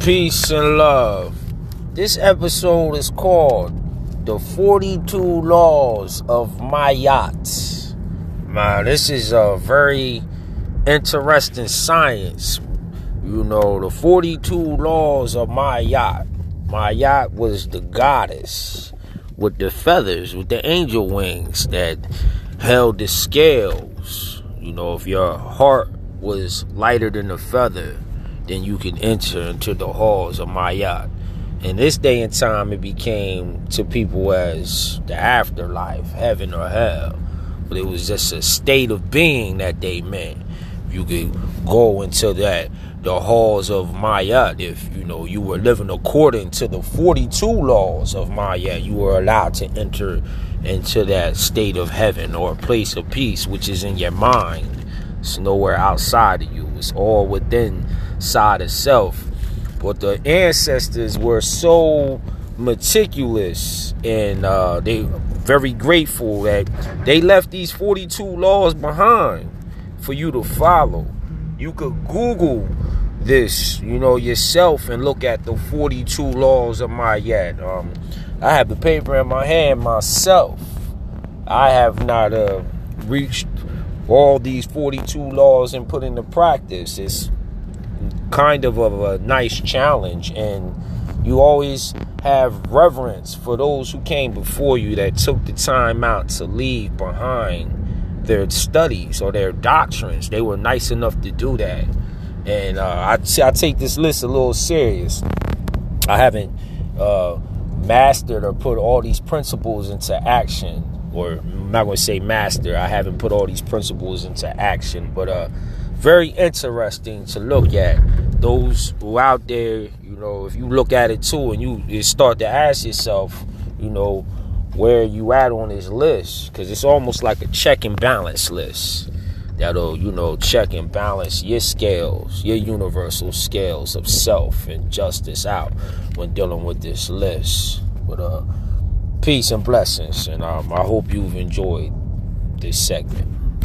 Peace and love. This episode is called The 42 Laws of Ma'at. Man, this is a very interesting science. You know, the 42 laws of Ma'at. My Yacht was the goddess with the feathers, with the angel wings that held the scales. You know, if your heart was lighter than a feather, then you can enter into the halls of Ma'at. In this day and time, it became to people as the afterlife, heaven or hell. But it was just a state of being that they meant. You could go into that the halls of Ma'at if you know you were living according to the 42 laws of Ma'at. You were allowed to enter into that state of heaven or place of peace, which is in your mind. It's nowhere outside of you. It's all within side itself. But the ancestors were so meticulous and uh, they very grateful that they left these 42 laws behind for you to follow. You could Google this, you know, yourself and look at the 42 laws of Ma'at. Um, I have the paper in my hand myself. I have not uh, reached all these 42 laws and put into practice. It's kind of a nice challenge and you always have reverence for those who came before you that took the time out to leave behind their studies or their doctrines. They were nice enough to do that. And uh, I, I take this list a little serious. I haven't uh, mastered or put all these principles into action. Or I'm not going to say master. I haven't put all these principles into action. But uh, very interesting to look at. Those who out there, you know, if you look at it too and you start to ask yourself, you know, where you at on this list? Because it's almost like a check and balance list. That'll you know check and balance your scales your universal scales of self and justice out when dealing with this list. But uh peace and blessings and um, i hope you've enjoyed this segment